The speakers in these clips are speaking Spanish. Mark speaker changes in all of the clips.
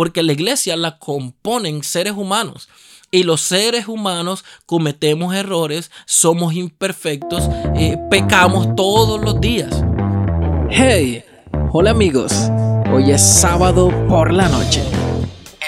Speaker 1: porque la iglesia la componen seres humanos. Y los seres humanos cometemos errores, somos imperfectos, eh, pecamos todos los días.
Speaker 2: Hey, hola amigos, hoy es sábado por la noche.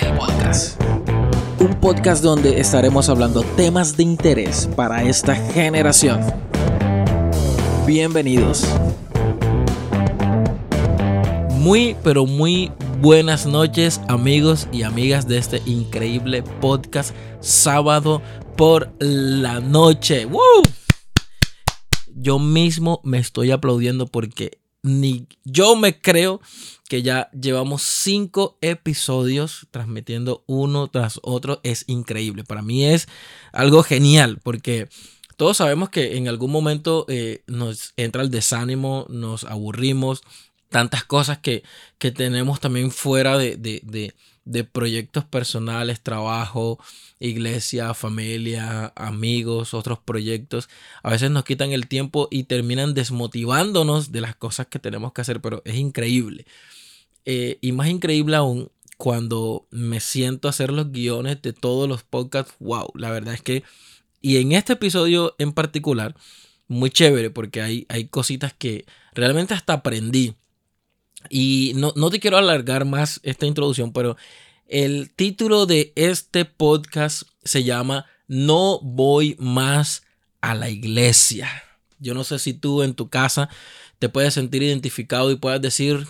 Speaker 2: El podcast. Un podcast donde estaremos hablando temas de interés para esta generación. Bienvenidos.
Speaker 1: Muy, pero muy buenas noches amigos y amigas de este increíble podcast sábado por la noche. Yo mismo me estoy aplaudiendo porque ni yo me creo que ya llevamos cinco episodios transmitiendo uno tras otro. Es increíble. Para mí es algo genial porque todos sabemos que en algún momento eh, nos entra el desánimo, nos aburrimos, tantas cosas que, tenemos también fuera de, de, proyectos personales, trabajo, iglesia, familia, amigos, otros proyectos. A veces nos quitan el tiempo y terminan desmotivándonos de las cosas que tenemos que hacer, pero es increíble. Eh, y más increíble aún cuando me siento a hacer los guiones de todos los podcasts. Wow, la verdad es que... Y en este episodio en particular, muy chévere porque hay, hay cositas que realmente hasta aprendí y no, te quiero alargar más esta introducción, pero el título de este podcast se llama No voy más a la iglesia. Yo no sé si tú en tu casa te puedes sentir identificado y puedes decir,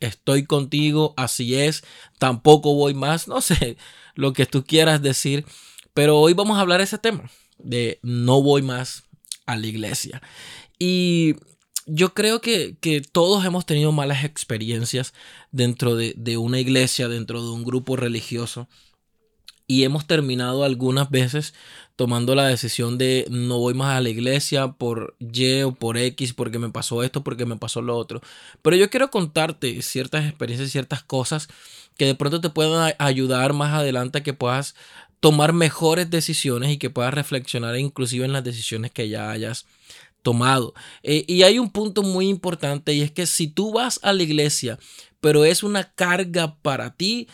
Speaker 1: estoy contigo, así es, tampoco voy más, no sé lo que tú quieras decir, pero hoy vamos a hablar ese tema, de no voy más a la iglesia. Y yo creo que, todos hemos tenido malas experiencias dentro de, una iglesia, dentro de un grupo religioso. Y hemos terminado algunas veces tomando la decisión de no voy más a la iglesia por Y o por X, porque me pasó esto, porque me pasó lo otro. Pero yo quiero contarte ciertas experiencias, ciertas cosas que de pronto te puedan ayudar más adelante a que puedas tomar mejores decisiones y que puedas reflexionar inclusive en las decisiones que ya hayas tomado. Eh, y hay un punto muy importante y es que si tú vas a la iglesia, pero es una carga para ti,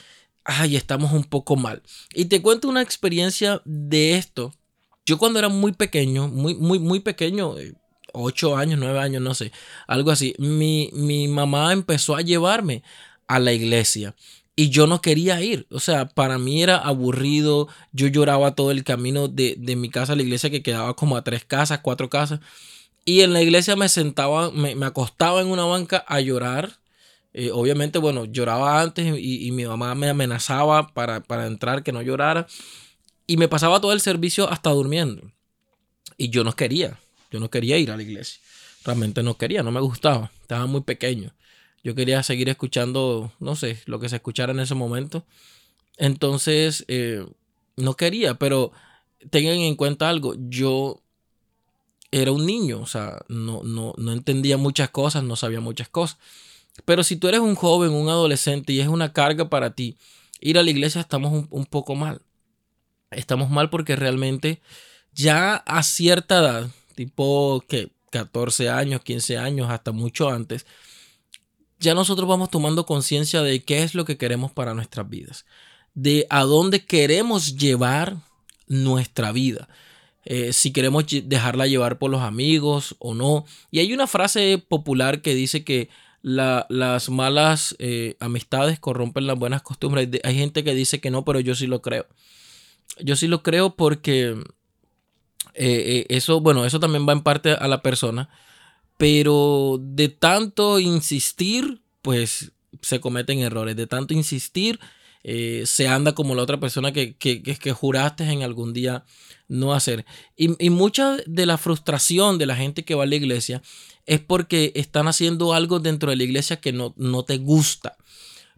Speaker 1: ay, estamos un poco mal. Y te cuento una experiencia de esto. Yo cuando era muy pequeño, muy, muy, muy pequeño, 8 eh, años, 9 años, no sé, algo así, mi, mi mamá empezó a llevarme a la iglesia y yo no quería ir. O sea, para mí era aburrido. Yo lloraba todo el camino de, de, mi casa a la iglesia, que quedaba como a tres casas, cuatro casas. Y en la iglesia me sentaba, me, acostaba en una banca a llorar. Eh, obviamente, bueno, lloraba antes y, mi mamá me amenazaba para, para, entrar, que no llorara. Y me pasaba todo el servicio hasta durmiendo. Y yo no quería, yo no quería ir a la iglesia. Realmente no quería, no me gustaba. Estaba muy pequeño. Yo quería seguir escuchando, no sé, lo que se escuchara en ese momento. Entonces, eh, no quería, pero tengan en cuenta algo. Yo era un niño, o sea, no, no, no entendía muchas cosas, no sabía muchas cosas. Pero si tú eres un joven, un adolescente y es una carga para ti ir a la iglesia, estamos un, poco mal. Estamos mal porque realmente ya a cierta edad, tipo que 14 años, 15 años, hasta mucho antes, ya nosotros vamos tomando conciencia de qué es lo que queremos para nuestras vidas, de a dónde queremos llevar nuestra vida. Eh, si queremos dejarla llevar por los amigos o no. Y hay una frase popular que dice que las malas eh, amistades corrompen las buenas costumbres. Hay gente que dice que no, pero yo sí lo creo. Yo sí lo creo porque eh, eso, bueno, eso también va en parte a la persona. Pero de tanto insistir, pues se cometen errores. De tanto insistir, se anda como la otra persona que, que, que juraste en algún día no hacer. Y, mucha de la frustración de la gente que va a la iglesia es porque están haciendo algo dentro de la iglesia que no, no te gusta.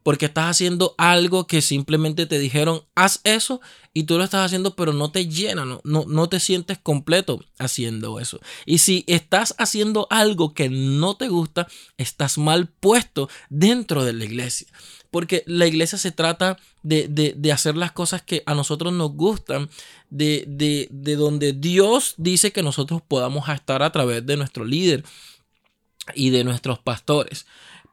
Speaker 1: Porque estás haciendo algo que simplemente te dijeron, haz eso y tú lo estás haciendo, pero no te llena, no, no, no te sientes completo haciendo eso. Y si estás haciendo algo que no te gusta, estás mal puesto dentro de la iglesia porque la iglesia se trata de, hacer las cosas que a nosotros nos gustan, de, de, donde Dios dice que nosotros podamos estar a través de nuestro líder y de nuestros pastores.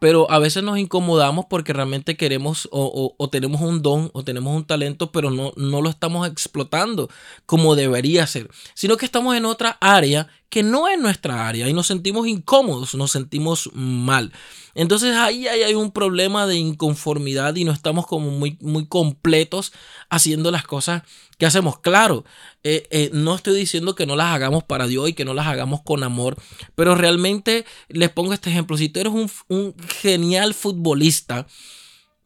Speaker 1: Pero a veces nos incomodamos porque realmente queremos o, tenemos un don o tenemos un talento, pero no, no lo estamos explotando como debería ser, sino que estamos en otra área que no es nuestra área y nos sentimos incómodos, nos sentimos mal. Entonces ahí, hay un problema de inconformidad y no estamos como muy, muy completos haciendo las cosas que hacemos. Claro, eh, eh, no estoy diciendo que no las hagamos para Dios y que no las hagamos con amor, pero realmente les pongo este ejemplo. Si tú eres un, genial futbolista,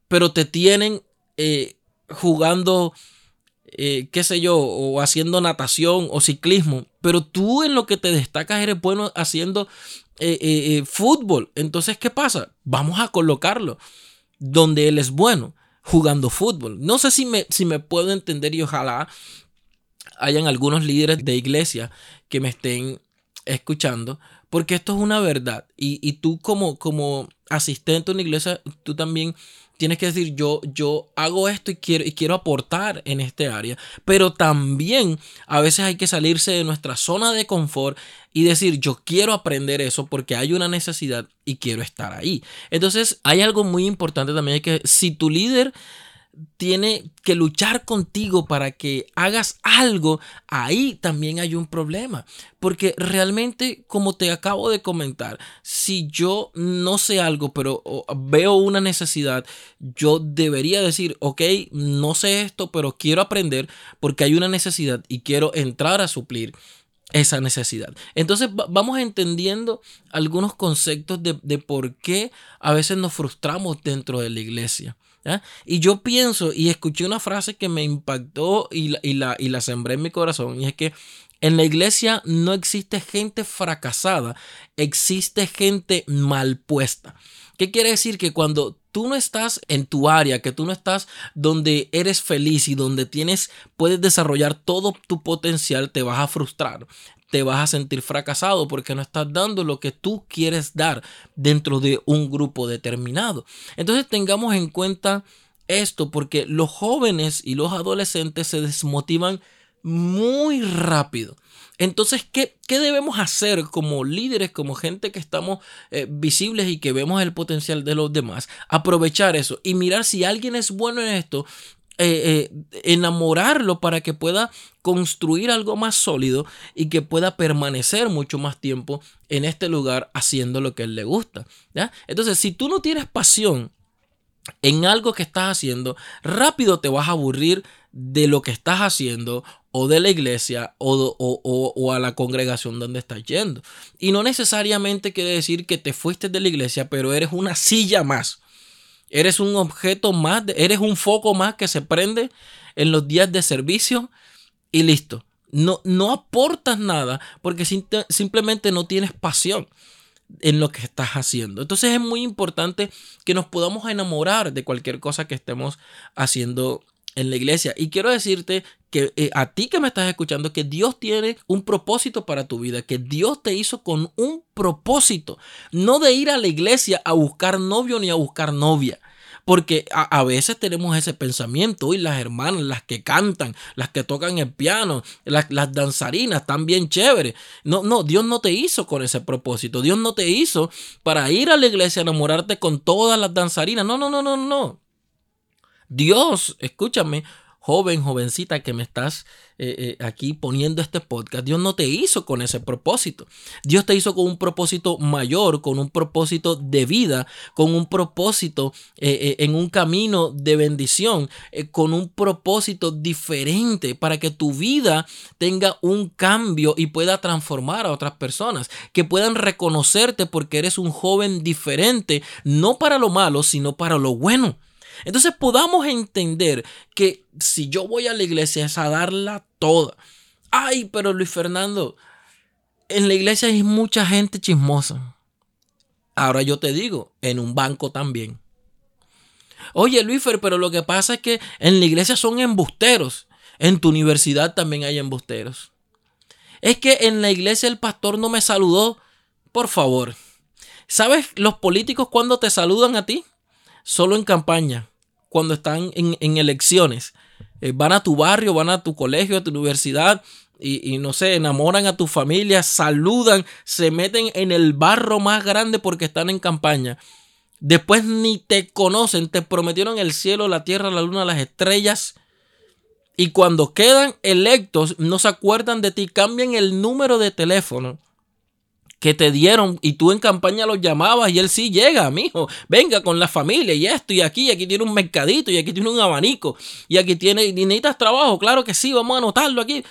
Speaker 1: pero te tienen eh, jugando qué sé yo, o haciendo natación o ciclismo, pero tú en lo que te destacas eres bueno haciendo eh, eh, eh, fútbol. Entonces, ¿qué pasa? Vamos a colocarlo donde él es bueno, jugando fútbol. No sé si me, si me puedo entender y ojalá hayan algunos líderes de iglesia que me estén escuchando, porque esto es una verdad. Y, y tú como, como asistente a una iglesia, tú también tienes que decir, yo, yo hago esto y quiero, y quiero aportar en este área. Pero también a veces hay que salirse de nuestra zona de confort y decir, yo quiero aprender eso porque hay una necesidad y quiero estar ahí. Entonces, hay algo muy importante también, que si tu líder tiene que luchar contigo para que hagas algo, ahí también hay un problema. Porque realmente, como te acabo de comentar, si yo no sé algo, pero veo una necesidad, yo debería decir, ok, no sé esto, pero quiero aprender porque hay una necesidad y quiero entrar a suplir esa necesidad. Entonces vamos entendiendo algunos conceptos de, de por qué a veces nos frustramos dentro de la iglesia. Y yo pienso y escuché una frase que me impactó y la, y, la, y la sembré en mi corazón y es que en la iglesia no existe gente fracasada, existe gente mal puesta. ¿Qué quiere decir? Que cuando tú no estás en tu área, que tú no estás donde eres feliz y donde tienes, puedes desarrollar todo tu potencial, te vas a frustrar, te vas a sentir fracasado porque no estás dando lo que tú quieres dar dentro de un grupo determinado. Entonces tengamos en cuenta esto porque los jóvenes y los adolescentes se desmotivan muy rápido. Entonces, ¿qué, debemos hacer como líderes, como gente que estamos eh, visibles y que vemos el potencial de los demás? Aprovechar eso y mirar si alguien es bueno en esto, eh, eh, enamorarlo para que pueda construir algo más sólido y que pueda permanecer mucho más tiempo en este lugar haciendo lo que él le gusta. Entonces, si tú no tienes pasión en algo que estás haciendo, rápido te vas a aburrir de lo que estás haciendo o de la iglesia o, o, a la congregación donde estás yendo. Y no necesariamente quiere decir que te fuiste de la iglesia, pero eres una silla más. Eres un objeto más, eres un foco más que se prende en los días de servicio y listo. No, no aportas nada porque simplemente no tienes pasión en lo que estás haciendo. Entonces es muy importante que nos podamos enamorar de cualquier cosa que estemos haciendo en la iglesia. Y quiero decirte que eh, a ti que me estás escuchando, que Dios tiene un propósito para tu vida, que Dios te hizo con un propósito, no de ir a la iglesia a buscar novio ni a buscar novia. Porque a, veces tenemos ese pensamiento, y las hermanas, las que cantan, las que tocan el piano, las, las danzarinas, están bien chéveres. No, no, Dios no te hizo con ese propósito. Dios no te hizo para ir a la iglesia a enamorarte con todas las danzarinas. No, no, no, no, no. Dios, escúchame, joven, jovencita que me estás eh, eh, aquí poniendo este podcast, Dios no te hizo con ese propósito. Dios te hizo con un propósito mayor, con un propósito de vida, con un propósito eh, en un camino de bendición, con un propósito diferente para que tu vida tenga un cambio y pueda transformar a otras personas, que puedan reconocerte porque eres un joven diferente, no para lo malo, sino para lo bueno. Entonces podamos entender que si yo voy a la iglesia es a darla toda. Ay, pero Luis Fernando, en la iglesia hay mucha gente chismosa. Ahora yo te digo, en un banco también. Oye, Luis, pero lo que pasa es que en la iglesia son embusteros. En tu universidad también hay embusteros. Es que en la iglesia el pastor no me saludó. Por favor. ¿Sabes los políticos cuando te saludan a ti? Solo en campaña cuando están en, elecciones. Eh, van a tu barrio, van a tu colegio, a tu universidad y, no sé, enamoran a tu familia, saludan, se meten en el barro más grande porque están en campaña. Después ni te conocen, te prometieron el cielo, la tierra, la luna, las estrellas. Y cuando quedan electos, no se acuerdan de ti, cambian el número de teléfono que te dieron y tú en campaña los llamabas y él sí llega, mijo, venga con la familia y esto y aquí, y aquí tiene un mercadito y aquí tiene un abanico y aquí tiene, y necesitas trabajo, claro que sí, vamos a anotarlo aquí.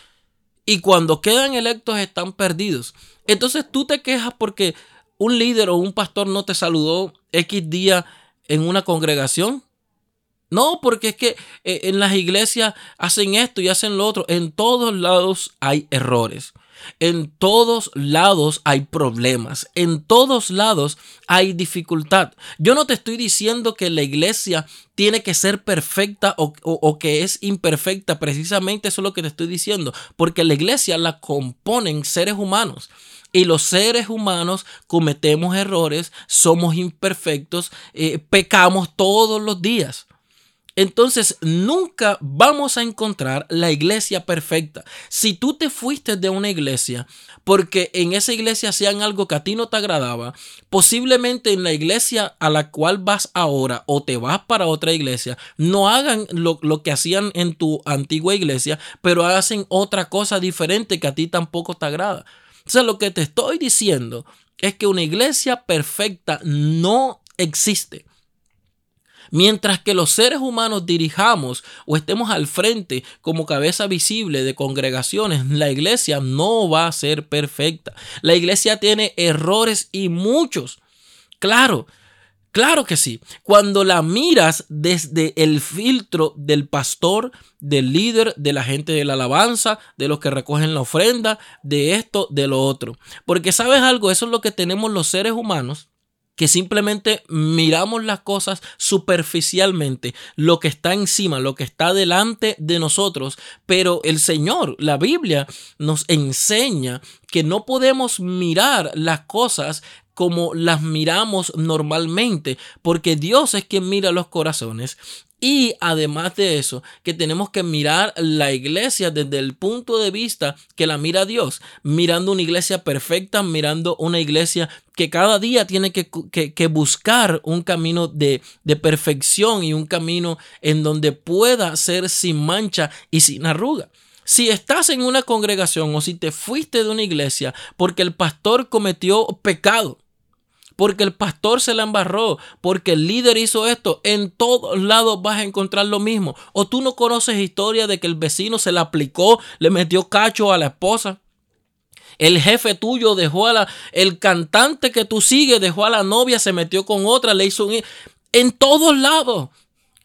Speaker 1: Y cuando quedan electos están perdidos. Entonces tú te quejas porque un líder o un pastor no te saludó X día en una congregación. No, porque es que eh, en las iglesias hacen esto y hacen lo otro. En todos lados hay errores. En todos lados hay problemas. En todos lados hay dificultad. Yo no te estoy diciendo que la iglesia tiene que ser perfecta o, que es imperfecta. Precisamente eso es lo que te estoy diciendo. Porque la iglesia la componen seres humanos. Y los seres humanos cometemos errores, somos imperfectos, eh, pecamos todos los días. Entonces nunca vamos a encontrar la iglesia perfecta. Si tú te fuiste de una iglesia porque en esa iglesia hacían algo que a ti no te agradaba, posiblemente en la iglesia a la cual vas ahora o te vas para otra iglesia, no hagan lo, lo que hacían en tu antigua iglesia, pero hacen otra cosa diferente que a ti tampoco te agrada. Entonces lo que te estoy diciendo es que una iglesia perfecta no existe. Mientras que los seres humanos dirijamos o estemos al frente como cabeza visible de congregaciones, la iglesia no va a ser perfecta. La iglesia tiene errores y muchos. Claro, Claro que sí. Cuando la miras desde el filtro del pastor, del líder, de la gente de la alabanza, de los que recogen la ofrenda, de esto, de lo otro. Porque sabes algo, eso es lo que tenemos los seres humanos que simplemente miramos las cosas superficialmente, lo que está encima, lo que está delante de nosotros, pero el Señor, la Biblia nos enseña que no podemos mirar las cosas como las miramos normalmente, porque Dios es quien mira los corazones. Y además de eso, que tenemos que mirar la iglesia desde el punto de vista que la mira Dios, mirando una iglesia perfecta, mirando una iglesia que cada día tiene que, que, buscar un camino de, de perfección y un camino en donde pueda ser sin mancha y sin arruga. Si estás en una congregación o si te fuiste de una iglesia porque el pastor cometió pecado, porque el pastor se la embarró, porque el líder hizo esto, en todos lados vas a encontrar lo mismo. O tú no conoces historia de que el vecino se la aplicó, le metió cacho a la esposa. El jefe tuyo dejó a la, el cantante que tú sigues dejó a la novia, se metió con otra, le hizo un... En todos lados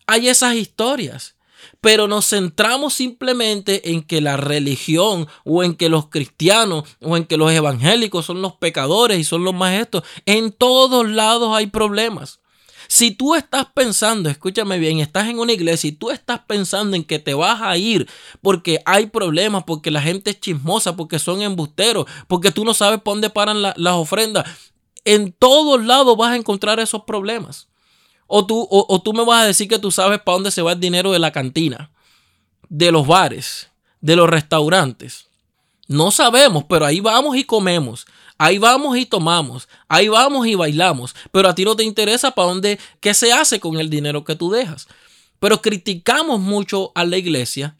Speaker 1: hay esas historias pero nos centramos simplemente en que la religión o en que los cristianos o en que los evangélicos son los pecadores y son los maestros. En todos lados hay problemas. Si tú estás pensando, escúchame bien, estás en una iglesia y tú estás pensando en que te vas a ir porque hay problemas, porque la gente es chismosa, porque son embusteros, porque tú no sabes por dónde paran las ofrendas, en todos lados vas a encontrar esos problemas. O tú, o, tú me vas a decir que tú sabes para dónde se va el dinero de la cantina, de los bares, de los restaurantes. No sabemos, pero ahí vamos y comemos. Ahí vamos y tomamos. Ahí vamos y bailamos. Pero a ti no te interesa para dónde, qué se hace con el dinero que tú dejas. Pero criticamos mucho a la iglesia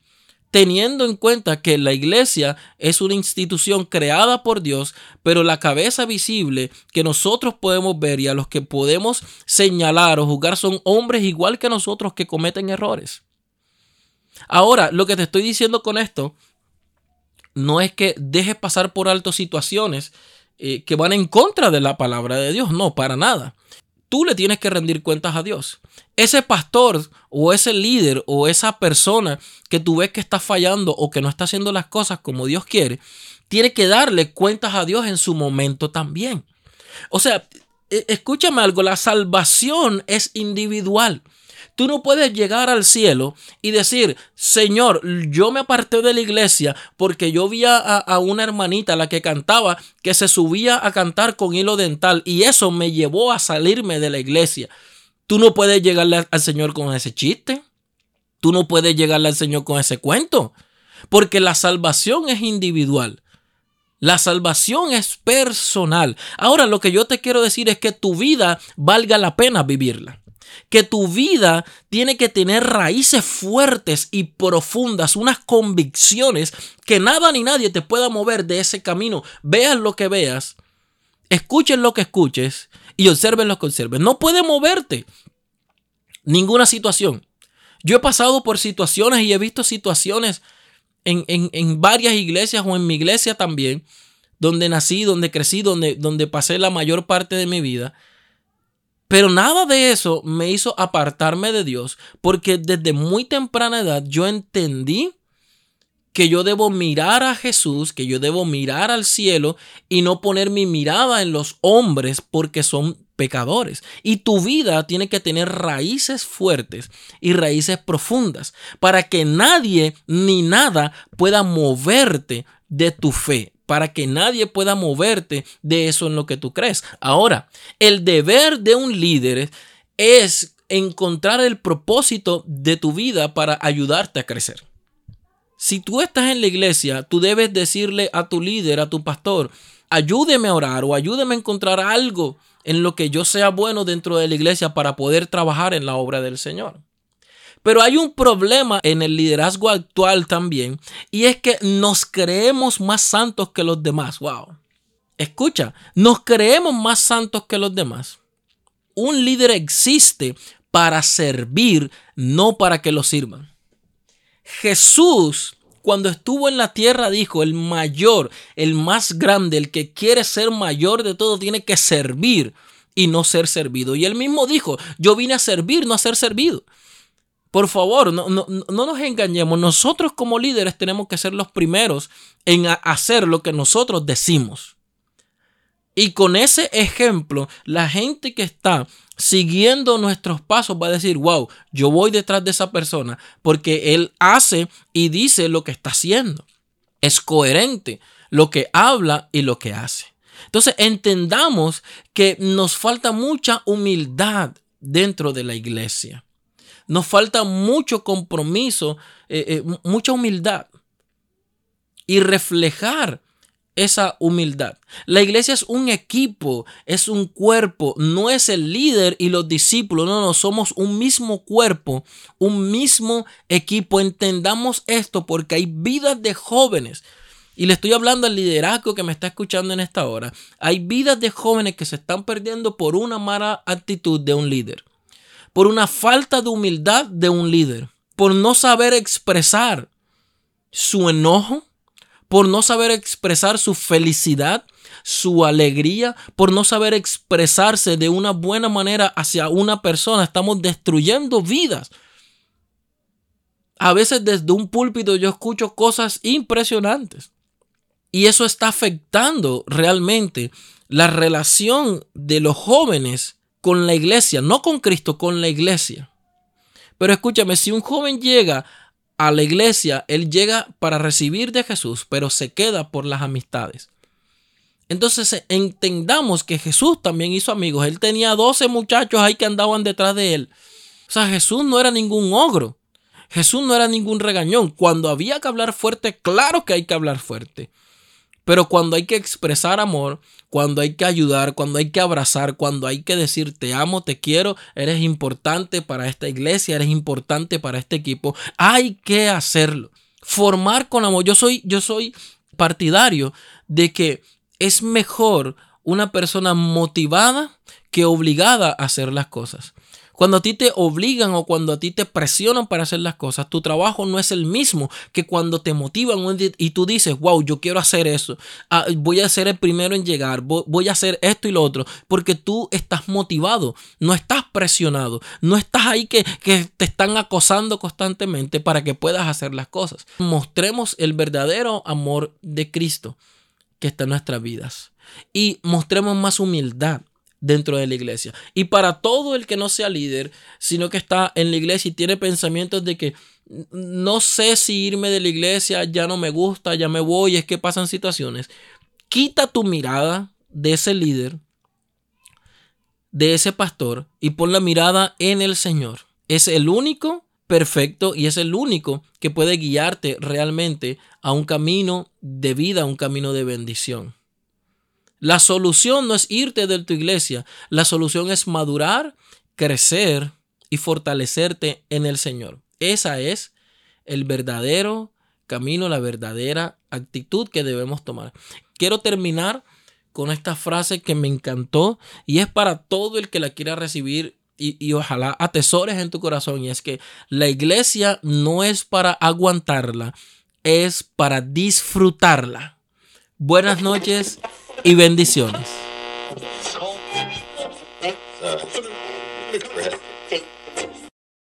Speaker 1: teniendo en cuenta que la iglesia es una institución creada por Dios, pero la cabeza visible que nosotros podemos ver y a los que podemos señalar o juzgar son hombres igual que nosotros que cometen errores. Ahora, lo que te estoy diciendo con esto no es que dejes pasar por alto situaciones eh, que van en contra de la palabra de Dios, no, para nada tú le tienes que rendir cuentas a Dios. Ese pastor o ese líder o esa persona que tú ves que está fallando o que no está haciendo las cosas como Dios quiere, tiene que darle cuentas a Dios en su momento también. O sea, e, escúchame algo, la salvación es individual. Tú no puedes llegar al cielo y decir, Señor, yo me aparté de la iglesia porque yo vi a, una hermanita, la que cantaba, que se subía a cantar con hilo dental y eso me llevó a salirme de la iglesia. Tú no puedes llegarle al Señor con ese chiste. Tú no puedes llegarle al Señor con ese cuento. Porque la salvación es individual. La salvación es personal. Ahora lo que yo te quiero decir es que tu vida valga la pena vivirla. Que tu vida tiene que tener raíces fuertes y profundas, unas convicciones que nada ni nadie te pueda mover de ese camino. Veas lo que veas, escuches lo que escuches y observes lo que observes. No puede moverte ninguna situación. Yo he pasado por situaciones y he visto situaciones en, varias iglesias o en mi iglesia también, donde nací, donde crecí, donde, donde pasé la mayor parte de mi vida. Pero nada de eso me hizo apartarme de Dios, porque desde muy temprana edad yo entendí que yo debo mirar a Jesús, que yo debo mirar al cielo y no poner mi mirada en los hombres porque son pecadores. Y tu vida tiene que tener raíces fuertes y raíces profundas para que nadie ni nada pueda moverte de tu fe para que nadie pueda moverte de eso en lo que tú crees. Ahora, el deber de un líder es encontrar el propósito de tu vida para ayudarte a crecer. Si tú estás en la iglesia, tú debes decirle a tu líder, a tu pastor, ayúdeme a orar o ayúdeme a encontrar algo en lo que yo sea bueno dentro de la iglesia para poder trabajar en la obra del Señor. Pero hay un problema en el liderazgo actual también, y es que nos creemos más santos que los demás. Wow. Escucha, nos creemos más santos que los demás. Un líder existe para servir, no para que lo sirvan. Jesús, cuando estuvo en la tierra, dijo, el mayor, el más grande, el que quiere ser mayor de todo, tiene que servir y no ser servido. Y él mismo dijo, yo vine a servir, no a ser servido. Por favor, no, no, nos engañemos. Nosotros como líderes tenemos que ser los primeros en hacer lo que nosotros decimos. Y con ese ejemplo, la gente que está siguiendo nuestros pasos va a decir, wow, yo voy detrás de esa persona porque él hace y dice lo que está haciendo. Es coherente lo que habla y lo que hace. Entonces entendamos que nos falta mucha humildad dentro de la iglesia. Nos falta mucho compromiso, eh, eh, mucha humildad y reflejar esa humildad. La iglesia es un equipo, es un cuerpo, no es el líder y los discípulos, no, no, somos un mismo cuerpo, un mismo equipo. Entendamos esto porque hay vidas de jóvenes. Y le estoy hablando al liderazgo que me está escuchando en esta hora. Hay vidas de jóvenes que se están perdiendo por una mala actitud de un líder, por una falta de humildad de un líder, por no saber expresar su enojo, por no saber expresar su felicidad, su alegría, por no saber expresarse de una buena manera hacia una persona. Estamos destruyendo vidas. A veces desde un púlpito yo escucho cosas impresionantes. Y eso está afectando realmente la relación de los jóvenes con la iglesia, no con Cristo, con la iglesia. Pero escúchame, si un joven llega a la iglesia, él llega para recibir de Jesús, pero se queda por las amistades. Entonces eh, entendamos que Jesús también hizo amigos. Él tenía 12 muchachos ahí que andaban detrás de él. O sea, Jesús no era ningún ogro. Jesús no era ningún regañón. Cuando había que hablar fuerte, claro que hay que hablar fuerte. Pero cuando hay que expresar amor, cuando hay que ayudar, cuando hay que abrazar, cuando hay que decir te amo, te quiero, eres importante para esta iglesia, eres importante para este equipo, hay que hacerlo. Formar con amor. Yo soy, yo soy partidario de que es mejor una persona motivada que obligada a hacer las cosas. Cuando a ti te obligan o cuando a ti te presionan para hacer las cosas, tu trabajo no es el mismo que cuando te motivan y tú dices, wow, yo quiero hacer eso, ah, voy a ser el primero en llegar, voy a hacer esto y lo otro, porque tú estás motivado, no estás presionado, no estás ahí que, que te están acosando constantemente para que puedas hacer las cosas. Mostremos el verdadero amor de Cristo que está en nuestras vidas. Y mostremos más humildad dentro de la iglesia. Y para todo el que no sea líder, sino que está en la iglesia y tiene pensamientos de que no sé si irme de la iglesia, ya no me gusta, ya me voy, es que pasan situaciones. Quita tu mirada de ese líder, de ese pastor, y pon la mirada en el Señor. Es el único perfecto y es el único que puede guiarte realmente a un camino de vida, a un camino de bendición. La solución no es irte de tu iglesia, la solución es madurar, crecer y fortalecerte en el Señor. Esa es el verdadero camino, la verdadera actitud que debemos tomar. Quiero terminar con esta frase que me encantó y es para todo el que la quiera recibir y, ojalá atesores en tu corazón y es que la iglesia no es para aguantarla, es para disfrutarla. Buenas noches y bendiciones.